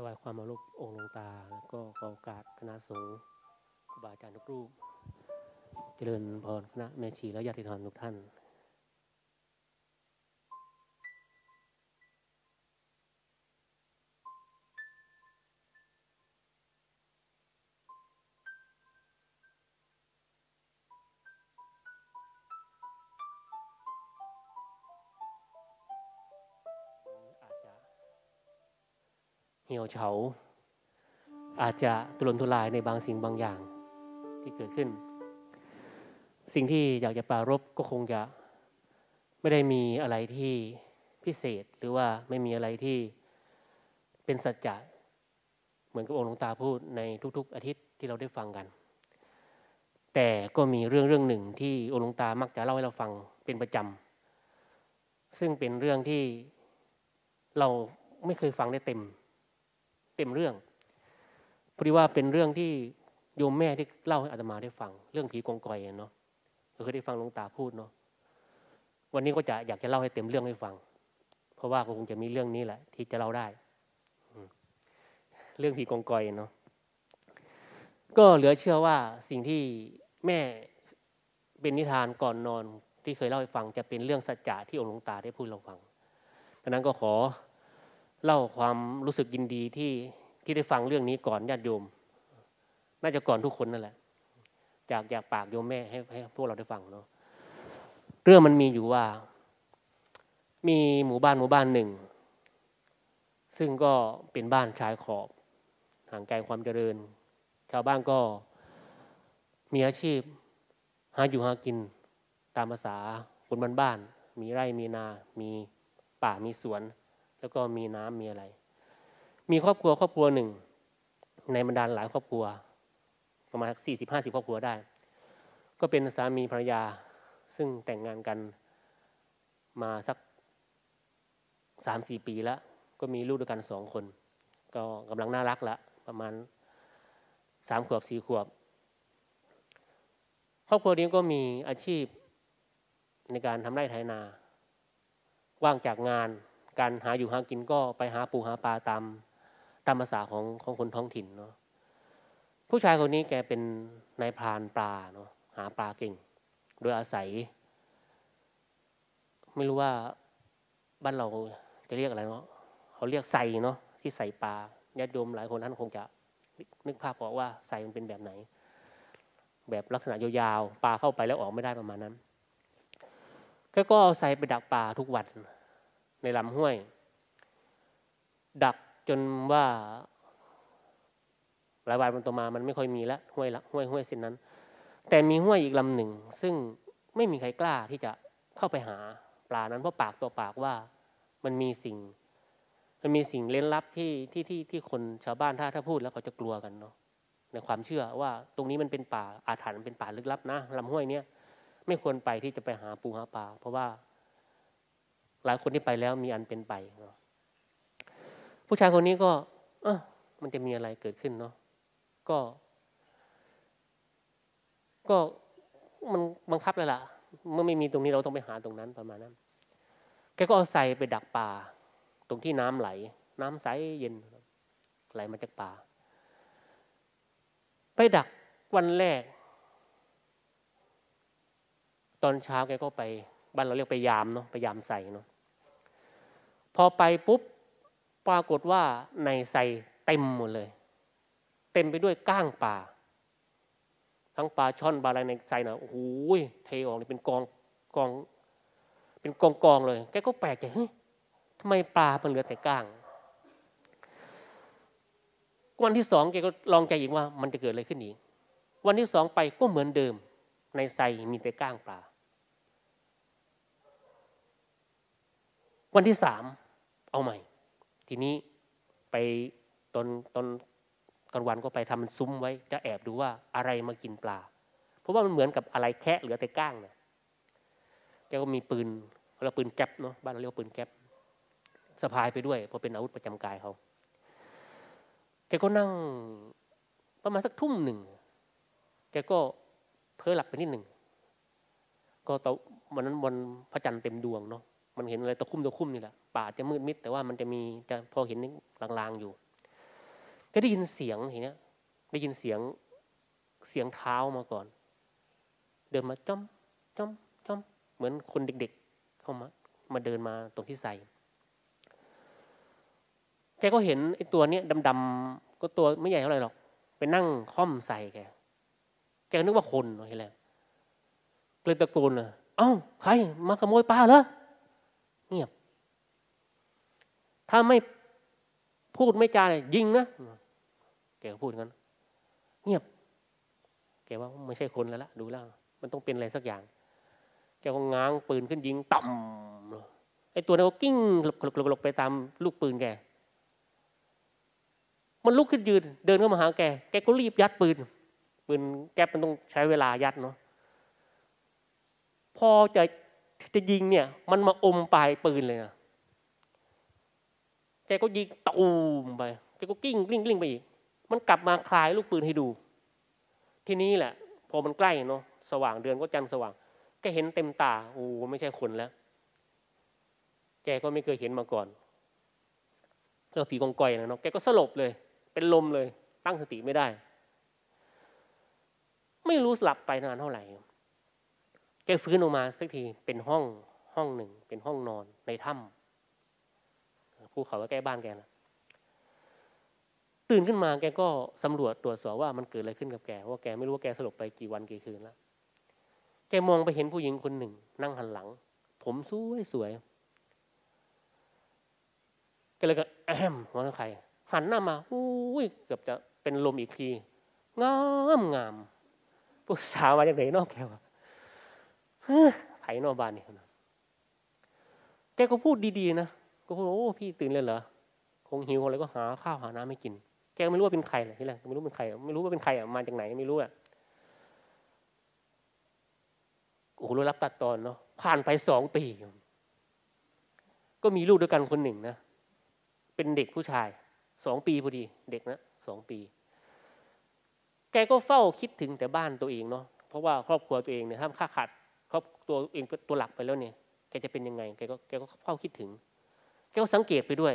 ถวายความเคารพองค์ลวงตา แล้วก็ขอโอกาสคณะสงฆ์ครูบาอาจารย์ทุกรูป เจริญพรคณะแม่ชีและญาติธรรมทุกท่าน เฉา อาจจะตุรนทุรายในบางสิ่งบางอย่างที่เกิดขึ้น สิ่งที่อยากจะปรารบก็คงจะไม่ได้มีอะไรที่พิเศษหรือว่าไม่มีอะไรที่เป็นสัจจะเหมือนกับองค์หลวงตาพูดในทุก ๆ อาทิตย์ที่เราได้ฟังกัน แต่ก็มีเรื่องเรื่องหนึ่งที่องค์หลวงตามักจะเล่าให้เราฟังเป็นประจำซึ่งเป็นเรื่องที่เราไม่เคยฟังได้เต็ม เต็มเรื่องพอดีว่าเป็นเรื่องที่โยมแม่ที่เล่าให้อาตมาได้ฟัง เรื่องผีกองกอยเนาะเราเคยได้ฟังหลวงตาพูดเนาะวันนี้ก็จะอยากจะเล่าให้เต็มเรื่องให้ฟัง เพราะว่าก็คงจะมีเรื่องนี้แหละ ที่จะเล่าได้ เรื่องผีกองกอยเนาะก็เหลือเชื่อว่าสิ่งที่แม่เป็นนิทานก่อนนอนที่เคยเล่าให้ฟังจะเป็นเรื่องสัจจะที่องค์หลวงตาได้พูดเราฟังดังนั้นก็ขอ เล่าความรู้สึกยินดีที่ที่ได้ฟังเรื่องนี้ก่อนญาติโยม น่าจะก่อนทุกคนนั่นแหละ จากจากปากโยมแม่ให้ให้พวกเราได้ฟังเนาะเรื่องมันมีอยู่ว่า มีหมู่บ้านหมู่บ้านหนึ่ง ซึ่งก็เป็นบ้านชายขอบห่างไกลความเจริญ ชาวบ้านก็มีอาชีพ หาอยู่หากินตามภาษาคนบ้านๆมีไร่มีนา มีป่ามีสวน แล้วก็มีน้ำมีอะไร มีครอบครัวครอบครัวหนึ่ง ในบรรดาหลายครอบครัว ประมาณสี่สิบห้าสิบครอบครัวได้ ก็เป็นสามีภรรยาซึ่งแต่งงานกันมาสักสามสี่ปีแล้วก็มีลูกด้วยกันสองคน ก็กำลังน่ารักละประมาณสามขวบสี่ขวบ ครอบครัวนี้ก็มีอาชีพในการทำไร่ไถนา ว่างจากงาน การหาอยู่หากินก็ไปหาปูหาปลาตามตามภาษาของของคนท้องถิ่นเนาะผู้ชายคนนี้แกเป็นนายพรานปลาเนาะหาปลาเก่ง โดยอาศัย ไม่รู้ว่าบ้านเราจะเรียกอะไรเนาะเขาเรียกใส่เนาะที่ใส่ปลาญาติโยมหลายคนท่านคงจะนึกภาพออกว่าใส่มันเป็นแบบไหน แบบลักษณะยาวๆปลาเข้าไปแล้วออกไม่ได้ประมาณนั้นแกก็เอาใส่ไปดักปลาทุกวัน ในลำห้วย ดักจนว่าหลายวันมันต่อมามันไม่ค่อยมีแล้วห้วยละห้วยห้วยเส้นนั้น แต่มีห้วยอีกลำหนึ่ง ซึ่งไม่มีใครกล้าที่จะเข้าไปหาปลานั้นเพราะปากตัวปากว่ามันมีสิ่ง มันมีสิ่งเล้นลับที่ที่ที่ที่คนชาวบ้านถ้าถ้าพูดแล้วเขาจะกลัวกันเนาะในความเชื่อว่าตรงนี้มันเป็นป่าอาถรรพ์เป็นป่าลึกลับนะลำห้วยเนี้ยไม่ควรไปที่จะไปหาปูหาปลาเพราะว่า หลายคนที่ไปแล้วมีอันเป็นไปเนาะผู้ชายคนนี้ก็เออมันจะมีอะไรเกิดขึ้นเนาะก็ ก็มันบังคับเลยล่ะ เมื่อไม่มีตรงนี้เราต้องไปหาตรงนั้นประมาณนั้น แกก็เอาใส่ไปดักป่าตรงที่น้ำไหล น้ำใสเย็นไหลมาจากป่า ไปดักวันแรก ตอนเช้าแกก็ไป บ้านเราเรียกไปยามเนาะไปยามใส่เนาะพอไปปุ๊บปรากฏว่าในใส่เต็มหมดเลย เต็มไปด้วยก้างป่าทั้งปลาช่อนปลาอะไรในใส่นะโอ้โหเทออกเลยเป็นกองกอง เป็นกองกองเลยแกก็แปลกใจเฮ้ยทำไมปลามันเหลือแต่ก้างวันที่สองแกก็ลองใจอีกว่ามันจะเกิดอะไรขึ้นอีกวันที่สองไปก็เหมือนเดิม ในใสมีแต่ก้างปลา วันที่สามเอาใหม่ ทีนี้ไปตอนตอนกลางวันก็ไปทำมันซุ้มไว้ จะแอบดูว่าอะไรมากินปลา เพราะว่ามันเหมือนกับอะไรแค่เหลือแต่ก้างเนะแกก็มีปืนเราปืนแก๊ปเนาะบ้านเราเรียกว่าปืนแก๊ปสะพายไปด้วยเพราะเป็นอาวุธประจำกายเขาแกก็นั่งประมาณสักทุ่มหนึ่งแกก็เพ้อหลับไปนิดหนึ่งก็ตอนวันนั้นวันพระจันทร์เต็มดวงเนาะ มันเห็นอะไรตะคุ่มตะคุ่มนี่แหละป่าจะมืดมิด แต่ว่ามันจะมีจะพอเห็นลางๆอยู่ ก็ได้ยินเสียงทีเนี้ยได้ยินเสียงเสียงเท้ามาก่อน เดินมาจ้อมจ้อมจ้อมเหมือนคนเด็ก ๆ เข้ามา มาเดินมาตรงที่ใส่แกก็เห็นไอ้ตัวเนี้ยดำๆก็ตัวไม่ใหญ่เท่าไหร่หรอกไปนั่งค่อมใส่แกแกนึกว่าคนอะไรแหละเลยตะโกนอะเอ้าใครมาขโมยปลาเหรอ เงียบ ถ้าไม่พูดไม่จายิงนะแกก็พูดงั้น เงียบ แกว่าไม่ใช่คนแล้วละดูแล้ว มันต้องเป็นอะไรสักอย่าง แกก็ง้างปืนขึ้นยิงต่ำไอ้ตัวนั้นก็กิ้งหลบๆไปตามลูกปืนแก มันลุกขึ้นยืน เดินเข้ามาหาแก แกก็รีบยัดปืน ปืนแก๊ปมันต้องใช้เวลายัดเนาะ พอจะ จะยิงเนี่ย มันมาอมปลายปืนเลยนะแกก็ยิงตูมไปแกก็กิ้งกลิ้งกลิ้งไปอีก มันกลับมาคลายลูกปืนให้ดู ทีนี้แหละ พอมันใกล้เนาะสว่างเดือนก็จันทร์สว่างแกเห็นเต็มตาโอ้ไม่ใช่คนแล้ว แกก็ไม่เคยเห็นมาก่อนแล้วผีกองกอยนะเนาะแกก็สลบเลย เป็นลมเลย ตั้งสติไม่ได้ ไม่รู้สลับไปนานเท่าไหร่ แกฟื้นออกมาสักทีเป็นห้องห้องหนึ่ง เป็นห้องนอนในถ้ำภูเขาก็ใกล้บ้านแกนะตื่นขึ้นมาแกก็สำรวจตรวจสอบว่ามันเกิดอะไรขึ้นกับแกว่าแกไม่รู้ว่าแกสลบไปกี่วันกี่คืนแล้วแกมองไปเห็นผู้หญิงคนหนึ่ง นั่งหันหลัง ผมสวยสวยแกเลยก็แอมว่าใครหันหน้ามาอุ้ยเกือบจะเป็นลมอีกที งามงามผู้สาวมาจากไหนนอกแกวะ ไผ่นอบ้านนี่แกก็พูดดีๆนะก็พูดโอ้พี่ตื่นเลยเหรอคงหิวอะไรก็หาข้าวหาน้ำไม่กิน แกไม่รู้ว่าเป็นใครเลยที่แรกไม่รู้เป็นใคร ไม่รู้ว่าเป็นใครอะมาจากไหนไม่รู้อะโอ้โหรับตัดตอนเนาะผ่านไปสองปี ก็มีลูกด้วยกันคนหนึ่งนะ เป็นเด็กผู้ชายสองปีพอดี เด็กนะสองปี แกก็เฝ้าคิดถึงแต่บ้านตัวเองเนาะเพราะว่าครอบครัวตัวเองเนี่ยถ้าขาด ครอบตัวเองตัวหลักไปแล้วเนี่ยแกจะเป็นยังไงแกก็แกก็เฝ้าคิดถึง แกก็สังเกตไปด้วย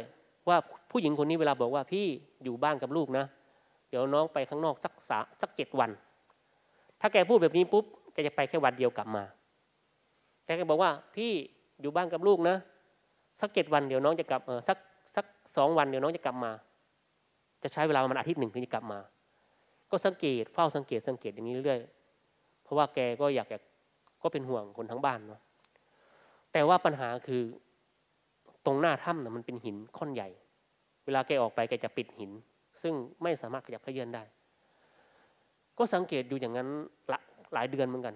ว่าผู้หญิงคนนี้เวลาบอกว่าพี่อยู่บ้านกับลูกนะ เดี๋ยวน้องไปข้างนอกสักสาสักเจ็ดวัน ถ้าแกพูดแบบนี้ปุ๊บแกจะไปแค่วันเดียวกลับมาแกก็บอกว่าพี่อยู่บ้านกับลูกนะ สักเจ็ดวันเดี๋ยวน้องจะกลับเออสักสักสองวันเดี๋ยวน้องจะกลับมา จะใช้เวลาประมาณอาทิตย์หนึ่งถึงจะกลับมา ก็สังเกตเฝ้าสังเกตสังเกตอย่างนี้เรื่อยเพราะว่าแกก็อยากอยา ก็เป็นห่วงคนทั้งบ้านเนาะแต่ว่าปัญหาคือตรงหน้าถ้ำนะมันเป็นหินค่อนใหญ่ เวลาแกออกไปแกจะปิดหิน ซึ่งไม่สามารถขยับเขยื้อนได้ ก็สังเกตอยู่อย่างนั้นหลายเดือนเหมือนกัน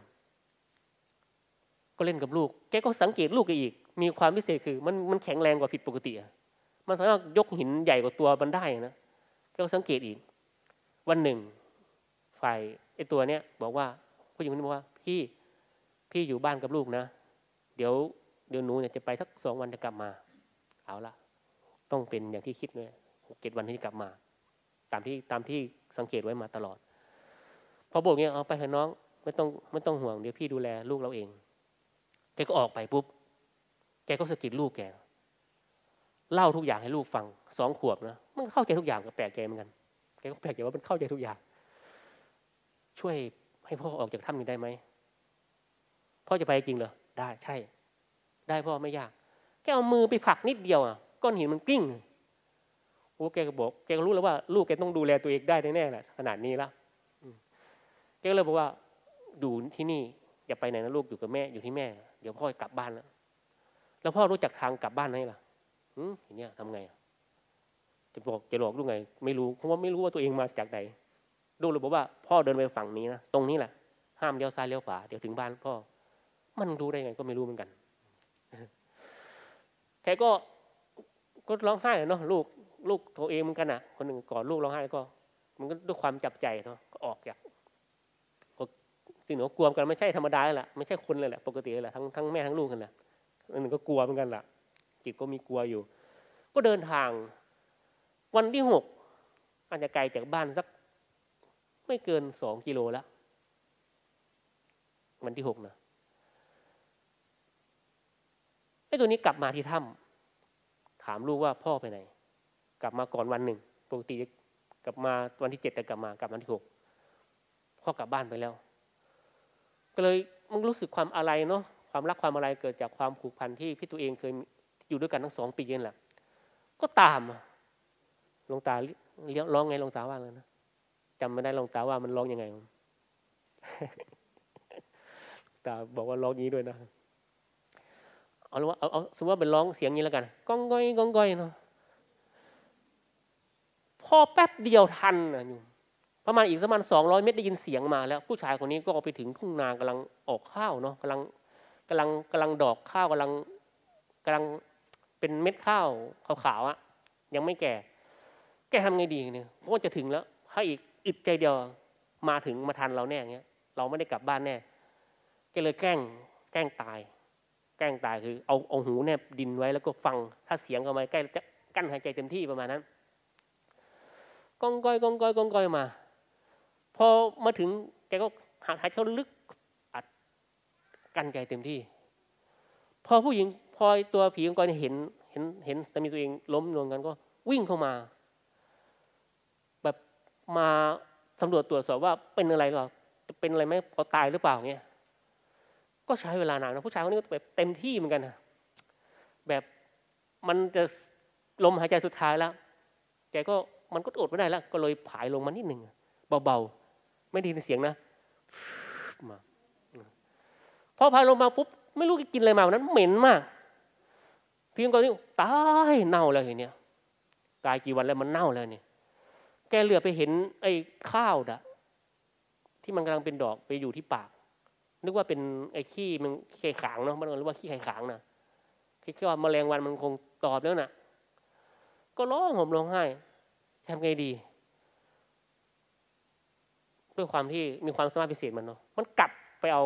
ก็เล่นกับลูก แกก็สังเกตลูกแกอีก มีความพิเศษคือมันมันแข็งแรงกว่าผิดปกติมันสามารถยกหินใหญ่กว่าตัวมันได้นะแก็สังเกตอีก วันหนึ่ง ฝ่ายไอ้ตัวเนี้ยบอกว่าผู้หญิงคนนี้บอกว่าพี่ พี่อยู่บ้านกับลูกนะ เดี๋ยวเดี๋ยวหนูเนี่ยจะไปสักสองวันจะกลับมา เอาละต้องเป็นอย่างที่คิดเลยหกเจ็ดวันที่กลับมา ตามที่ตามที่สังเกตไว้มาตลอด พอบอกเงี้ยเอาไปเถอะน้องไม่ต้องไม่ต้องห่วงเดี๋ยวพี่ดูแลลูกเราเองแกก็ออกไปปุ๊บ แกก็สะกิดลูกแก เล่าทุกอย่างให้ลูกฟังสองขวบนะมันเข้าใจทุกอย่างก็แปลกใจเหมือนกันแกก็แปลกใจว่ามันเข้าใจทุกอย่าง ช่วยให้พ่อออกจากถ้ำนี้ได้ไหม พ่อจะไปจริงเหรอได้ใช่ ได้พ่อไม่ยาก แกเอามือไปผลักนิดเดียวอะก้อนหินมันกิ้งโอ้แกก็บอกแกก็รู้แล้วว่า ลูกแกต้องดูแลตัวเองได้แน่ๆแหละขนาดนี้แล้วแกก็เลยบอกว่าดูที่นี่อย่าไปไหนนะลูกอยู่กับแม่อยู่ที่แม่ เดี๋ยวพ่อกลับบ้านแล้วแล้วพ่อรู้จักทางกลับบ้านไหมล่ะอืมอย่างเนี้ยทำไงจะบอกจะหลอกลูกไง ไม่รู้เพราะว่าไม่รู้ว่าตัวเองมาจากไหนลูกเลยบอกว่า พ่อเดินไปฝั่งนี้นะตรงนี้แหละห้ามเลี้ยวซ้ายเลี้ยวขวาเดี๋ยวถึงบ้านพ่อ มันรู้ได้ไงก็ไม่รู้เหมือนกันแกก็ก็ร้องไห้เนาะลูกลูกตัวเองเหมือนกันอะ คนหนึ่งก่อนลูกร้องไห้ก็ มันก็ด้วยความจับใจเนาะก็ออกจากสิ่งหนูกลัวกันไม่ใช่ธรรมดาแหละไม่ใช่คนเลยแหละปกติเลยแหละทั้งทั้งแม่ทั้งลูกกันแหละอันหนึ่งก็กลัวเหมือนกันแหละจิตก็มีกลัวอยู่ ก็เดินทาง วันที่หกอาจจะไกลจากบ้านสัก ไม่เกินสองกิโลแล้ววันที่หกนะ ไอ้ตัวนี้กลับมาที่ถ้ำถามลูกว่าพ่อไปไหน กลับมาก่อนวันหนึ่งปกติกลับมาวันที่เจ็ดแต่กลับมากลับวันที่หกพ่อกลับบ้านไปแล้ว ก็เลยมันรู้สึกความอะไรเนาะความรักความอะไรเกิดจากความผูกพันที่พี่ตัวเองเคยอยู่ด้วยกันทั้งสองปีนี่แหละก็ตามลงตาเลี้ยงร้องไงลงตาว่าเลยนะจำไม่ได้ลงตาว่ามันร้องยังไงตาบอกว่าร้องนี้ด้วยนะ เอาว่าเอาเอาสมมติว่าเป็นร้องเสียงนี้แล้วกันก้องก้อยก้องก้อยเนาะพอแป๊บเดียวทันนะอยู่ประมาณอีกประมาณสองร้อยเมตรได้ยินเสียงมาแล้ว ผู้ชายคนนี้ก็ไปถึงทุ่งนากำลังออกข้าวเนาะกำลังกำลังกำลังดอกข้าวกำลังกำลังเป็นเม็ดข้าวขาวๆอะยังไม่แก่ แกทำไงดีเนี่ยเพราะว่าจะถึงแล้ว ถ้าอีกอึดใจเดียวมาถึงมาทันเราแน่เงี้ย เราไม่ได้กลับบ้านแน่แกเลยแกล้งแกล้งตาย แกล้งตายคือเอาเอาหูแนบดินไว้แล้วก็ฟังถ้าเสียงเข้ามาใกล้จะกั้นหายใจเต็มที่ประมาณนั้นก้องก้อยก้องก้อยก้องก้อยมา พอมาถึงแกก็หายใจเข้าลึกอัดกั้นใจเต็มที่ พอผู้หญิงพอตัวผีก้องก้อยเห็นเห็นเห็นสามีตัวเองล้มลงกันก็วิ่งเข้ามา แบบมาสำรวจตรวจสอบว่าเป็นอะไรหรอเป็นอะไรไหมพอตายหรือเปล่าเงี้ย ก็ใช้เวลานานนะผู้ชายคนนี้ก็แบบเต็มที่เหมือนกันนะแบบมันจะลมหายใจสุดท้ายแล้ว แกก็มันก็อดไม่ได้แล้ว ก็เลยผายลงมานิดหนึ่งเบาๆ ไม่ดีในเสียงนะมาพอผายลงมาปุ๊บไม่รู้กินอะไรมาวันนั้นเหม็นมากพี่ก็นี่ตายเน่าแล้วอย่างเนี้ยตายกี่วันแล้วมันเน่าแล้วเนี่ยแกเหลือไปเห็นไอ้ข้าวดะที่มันกำลังเป็นดอกไปอยู่ที่ปาก นึกว่าเป็นไอ้ขี้มันขี้ไข่ขางเนาะมันเรียกว่าขี้ไข่ขางนะคิดว่าแมลงวันมันคงตอบแล้วนะ่ะ ก็ร้องห่มร้องไห้ทำไงดี ด้วยความที่มีความสามารถพิเศษมันเนาะมันกลับไปเอา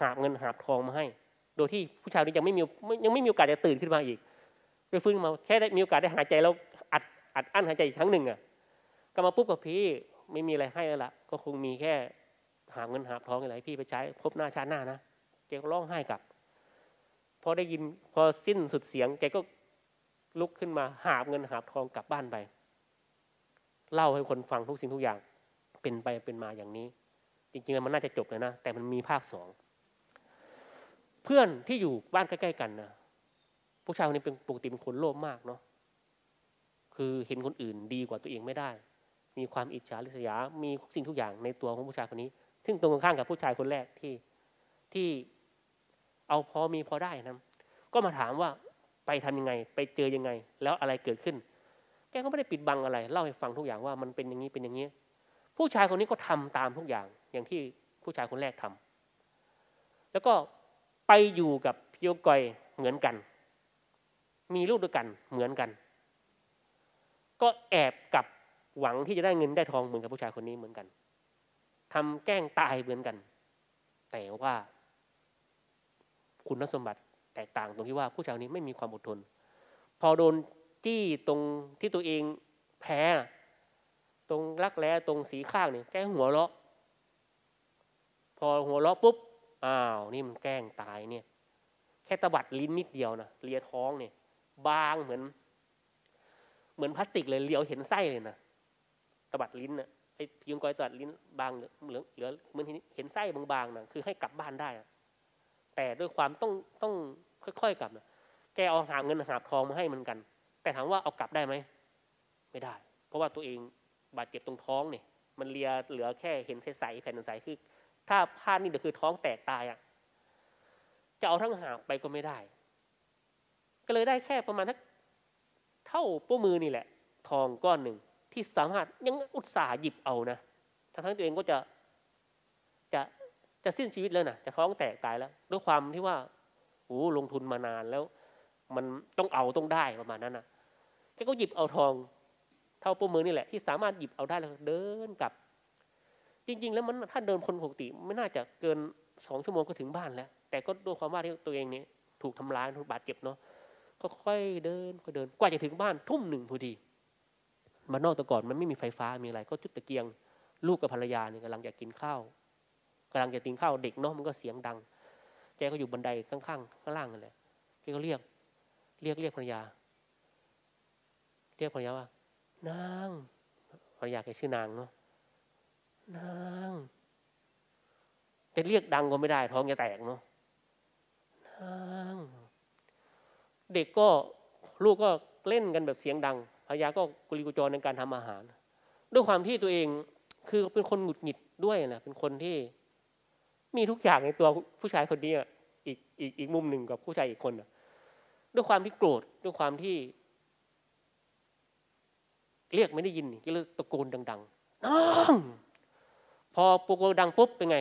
หาบเงินหาบทองมาให้ โดยที่ผู้ชายนี้ยังไม่มียังไม่มีโอกาสจะตื่นขึ้นมาอีกไปฟื้นมาแค่ได้มีโอกาสได้หายใจแล้วอัดอัดอั้นหายใจอีกครั้งหนึ่งอะก็มาปุ๊บกับพี่ไม่มีอะไรให้แล้วล่ะ ก็คงมีแค่ หาเงินหาทองอะไรพี่ไปใช้พบหน้าชาติหน้านะแกก็ร้องไห้กลับพอได้ยินพอสิ้นสุดเสียงแกก็ลุกขึ้นมาหาเงินหาทองกลับบ้านไป เล่าให้คนฟังทุกสิ่งทุกอย่าง เป็นไปเป็นมาอย่างนี้ จริงๆมันน่าจะจบเลยนะ แต่มันมีภาคสองเพื่อนที่อยู่บ้านใกล้ๆกันนะผู้ชายคนนี้เป็นปกติเป็นคนโลภมากเนาะคือเห็นคนอื่นดีกว่าตัวเองไม่ได้ มีความอิจฉาริษยา มีสิ่งทุกอย่างในตัวของผู้ชายคนนี้ ซึ่งตรงกันข้ามกับผู้ชายคนแรกที่ที่เอาพอมีพอได้นะก็มาถามว่าไปทำยังไง ไปเจอยังไง แล้วอะไรเกิดขึ้น แกก็ไม่ได้ปิดบังอะไร เล่าให้ฟังทุกอย่างว่ามันเป็นอย่างนี้เป็นอย่างนี้ ผู้ชายคนนี้ก็ทำตามทุกอย่าง อย่างที่ผู้ชายคนแรกทำแล้วก็ไปอยู่กับพี่กอยเหมือนกัน มีลูกด้วยกันเหมือนกัน ก็แอบกับหวังที่จะได้เงินได้ทองเหมือนกับผู้ชายคนนี้เหมือนกัน ทำแกล้งตายเหมือนกัน แต่ว่า คุณสมบัติแตกต่างตรงที่ว่าผู้ชายคนนี้ไม่มีความอดทน พอโดนจี้ตรงที่ตัวเองแพ้ ตรงรักแร้ตรงสีข้างเนี่ยแกหัวเราะ พอหัวเราะปุ๊บอ้าวนี่มันแกล้งตายเนี่ยแค่ตบัดลิ้นนิดเดียวนะเลียท้องเนี่ย บางเหมือน เหมือนพลาสติกเลยเลียวเห็นไส้เลยนะตบัดลิ้นนะ ไอ้พิงกอยตัดลิ้นบางเหลือเหลือเหมือนเห็นไส้บางๆนะคือให้กลับบ้านได้แต่ด้วยความต้องต้องค่อยๆกลับนะแกเอาหาเงินหาทองมาให้เหมือนกัน แต่ถามว่าเอากลับได้ไหมไม่ได้ เพราะว่าตัวเองบาดเจ็บตรงท้องเนี่ย มันเลียเหลือแค่เห็นใสๆแผ่นใสคือ ถ้าพลาดนี่เดี๋ยวคือท้องแตกตายอะจะเอาทั้งหาไปก็ไม่ได้ ก็เลยได้แค่ประมาณทักท่าป้มือนี่แหละ ทองก้อนหนึ่ง ที่สามารถยังอุตส่าห์หยิบเอานะทั้งทั้งตัวเองก็จะจะจะสิ้นชีวิตแล้วนะจะท้องแตกตายแล้ว ด้วยความที่ว่าโอ้ลงทุนมานานแล้ว มันต้องเอาต้องได้ประมาณนั้นนะแกก็หยิบเอาทอง เท่าป้มือนี่แหละที่สามารถหยิบเอาได้แล้วเดินกลับ จริง ๆ แล้วมันถ้าเดินคนปกติไม่น่าจะเกินสองชั่วโมงก็ถึงบ้านแล้ว แต่ก็ด้วยความว่าที่ตัวเองเนี่ยถูกทำร้ายถูกบาดเจ็บเนาะก็ค่อยเดินค่อยเดินกว่าจะถึงบ้านทุ่มหนึ่งพอดี มานอกแต่ก่อนมันไม่มีไฟฟ้ามีอะไร ก็จุดตะเกียง ลูกกับภรรยาเนี่ยกำลังจะกินข้าวกำลังจะกินข้าวเด็กเนาะมันก็เสียงดังแกก็อยู่บันไดข้างๆข้างล่างนั่นแหละแกก็เรียก เรียกเรียกภรรยา เรียกภรรยาว่า นางภรรยาแกชื่อนางเนาะนางจะเรียกดังก็ไม่ได้ ท้องจะแตกเนาะนางเด็กก็ลูกก็เล่นกันแบบเสียงดัง ภรรยาก็กุลีกุจรในการทำอาหาร ด้วยความที่ตัวเองคือเป็นคนหงุดหงิดด้วยนะเป็นคนที่มีทุกอย่างในตัวผู้ชายคนนี้อีกอีกอีกมุมหนึ่งกับผู้ชายอีกคนด้วยความที่โกรธด้วยความที่ เรียกไม่ได้ยินก็เลยตะโกนดังๆน้องพอตะโกดังปุ๊บเป็นไง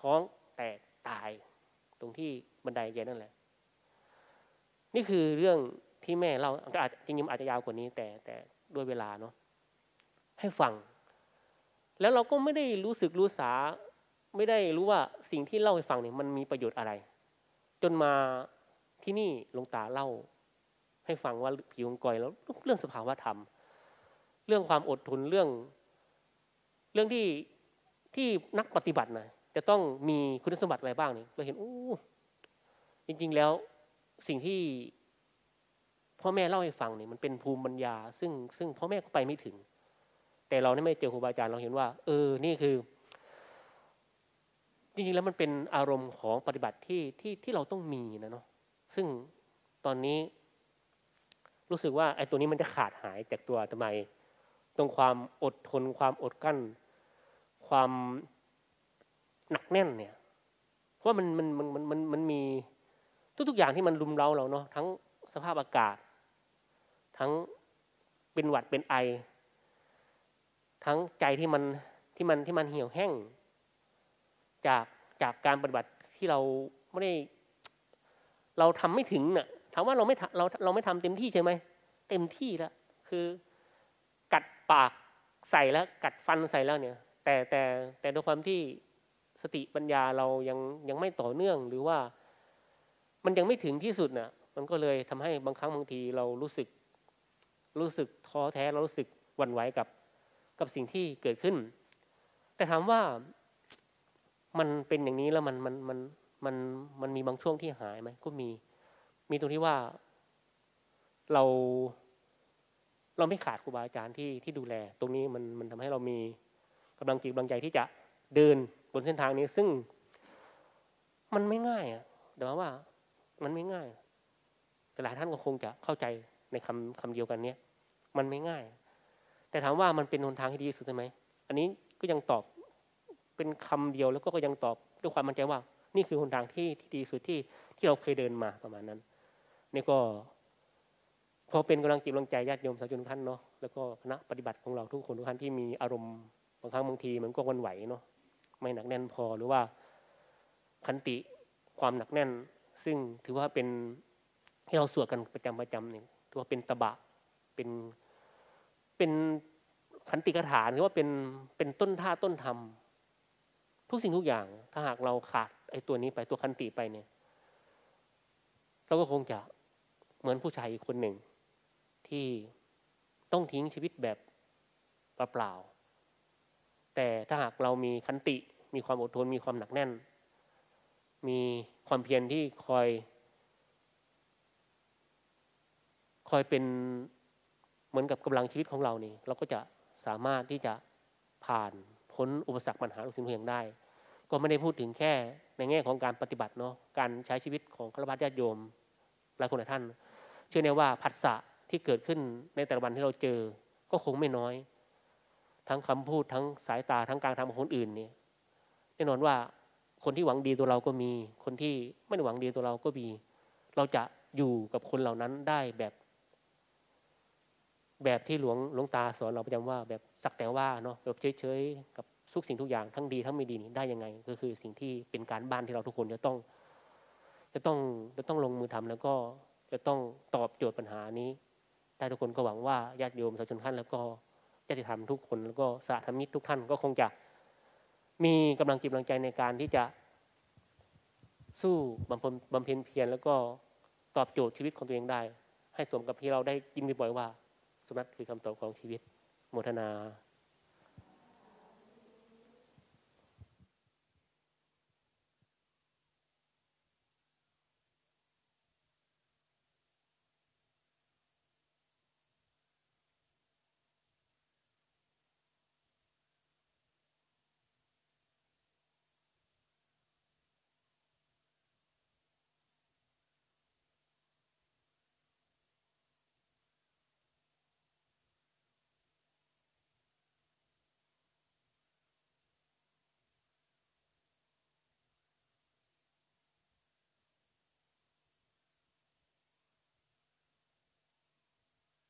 ท้องแตกตาย ตรงที่บันไดแกนั่นแหละ นี่คือเรื่อง ที่แม่เราก็อาจจริงๆอาจจะยาวกว่านี้แต่แต่ด้วยเวลาเนาะให้ฟัง แล้วเราก็ไม่ได้รู้สึกรู้สา ไม่ได้รู้ว่าสิ่งที่เล่าให้ฟังเนี่ยมันมีประโยชน์อะไร จนมาที่นี่หลวงตาเล่า ให้ฟังว่าผีวงกอยแล้วเรื่องสภาวะธรรม เรื่องความอดทนเรื่อง เรื่องที่ที่นักปฏิบัตินะจะต้องมีคุณสมบัติอะไรบ้างเนี่ยเราเห็นโอ้จริง ๆ แล้วสิ่งที่ พ่อแม่เล่าให้ฟังเนี่ยมันเป็นภูมิปัญญา ซึ่งซึ่งพ่อแม่ก็ไปไม่ถึง แต่เราไม่เจอครูบาอาจารย์เราเห็นว่า เออนี่คือจริงๆแล้วมันเป็นอารมณ์ของปฏิบัติที่ที่ที่เราต้องมีนะเนาะซึ่งตอนนี้รู้สึกว่าไอ้ตัวนี้มันจะขาดหายจากตัวทำไมตรงความอดทน ความอดกั้น ความหนักแน่นเนี่ย เพราะว่ามันมันมันมันมันมีทุกๆอย่างที่มันรุมเร้าเราเนาะทั้งสภาพอากาศ ทั้งเป็นหวัดเป็นไอ ทั้งใจที่มันที่มันที่มันเหี่ยวแห้ง จากจากการปฏิบัติที่เราไม่ได้ เราทำไม่ถึงเนะ่ะถามว่าเราไม่เราเราไม่ทำเต็มที่ใช่ไหมเต็มที่แล้วคือกัดปากใส่แล้ว กัดฟันใส่แล้วเนี่ย แต่แต่แต่ด้วยความที่สติปัญญาเรายังยังไม่ต่อเนื่องหรือว่า มันยังไม่ถึงที่สุดน่ะ มันก็เลยทำให้บางครั้งบางทีเรารู้สึก รู้สึกท้อแท้เรารู้สึกหวั่นไหวกับกับสิ่งที่เกิดขึ้น แต่ถามว่ามันเป็นอย่างนี้แล้วมันมันมันมันมันมีบางช่วงที่หายไหมก็มีมีตรงที่ว่า เรา เราไม่ขาดครูบาอาจารย์ที่ที่ดูแล ตรงนี้มันมันทำให้เรามีกำลังจิตกำลังใจที่จะเดินบนเส้นทางนี้ ซึ่งมันไม่ง่ายอะแต่ว่ามันไม่ง่ายหลายท่านก็คงจะเข้าใจในคำคำเดียวกันเนี้ย มันไม่ง่าย แต่ถามว่ามันเป็นหนทางที่ดีสุดไหมอันนี้ก็ยังตอบเป็นคำเดียวแล้วก็ยังตอบด้วยความมั่นใจว่า นี่คือหนทางที่ที่ดีสุดที่ที่เราเคยเดินมาประมาณนั้นนี่ก็พอเป็นกำลังจิตกำลังใจญาติโยมสาธุทุกท่านเนาะแล้วก็คณะปฏิบัติของเราทุกคนทุกท่านที่มีอารมณ์บางครั้งบางทีมันก็วันไหวเนาะไม่หนักแน่นพอหรือว่าขันติความหนักแน่น ซึ่งถือว่าเป็นที่เราสวดกันประจำประจำเนี่ยถือว่าเป็นตบะเป็น เป็นขันติกถาหรือว่าเป็นเป็นต้นท่าต้นธรรม ทุกสิ่งทุกอย่าง ถ้าหากเราขาดไอ้ตัวนี้ไปตัวขันติไปเนี่ย เราก็คงจะเหมือนผู้ชายอีกคนหนึ่ง ที่ต้องทิ้งชีวิตแบบเปล่าๆแต่ถ้าหากเรามีขันติ มีความอดทนมีความหนักแน่น มีความเพียรที่คอย คอยเป็น มือนกับกำลังชีวิตของเรานี่เราก็จะสามารถที่จะผ่านพ้นอุปสรรคปัญหาทุกสิ่งทุกอย่างได้ ก็ไม่ได้พูดถึงแค่ในแง่ของการปฏิบัติเนาะการใช้ชีวิตของฆราวาสญาติโยมหลายคนหลายท่าน เชื่อแน่ว่าผัสสะที่เกิดขึ้นในแต่ละวันที่เราเจอก็คงไม่น้อย ทั้งคำพูดทั้งสายตาทั้งการทำของคนอื่นเนี่ยแน่นอนว่าคนที่หวังดีตัวเราก็มี คนที่ไม่หวังดีตัวเราก็มี เราจะอยู่กับคนเหล่านั้นได้แบบ แบบที่หลวงหลวงตาสอนเราประจำว่าแบบสักแต่ว่าเนาะแบบเฉยๆกับทุกสิ่งทุกอย่างทั้งดีทั้งไม่ดีนี่ได้ยังไง ก็คือสิ่งที่เป็นการบ้านที่เราทุกคนจะต้อง จะต้องจะต้องลงมือทำแล้วก็จะต้องตอบโจทย์ปัญหานี้ ได้ทุกคนก็หวังว่าญาติโยมสาธุชนท่านแล้วก็ญาติธรรมทุกคนแล้วก็สาธมิตรทุกท่านก็คงจะมีกำลังจิตกำลังใจในการที่จะสู้บำเพ็ญบำเพ็ญเพียรแล้วก็ตอบโจทย์ชีวิตของตัวเองได้ ให้สมกับที่เราได้กินบ่อยๆว่า สมนัตคือคำตอบของชีวิตโมทนา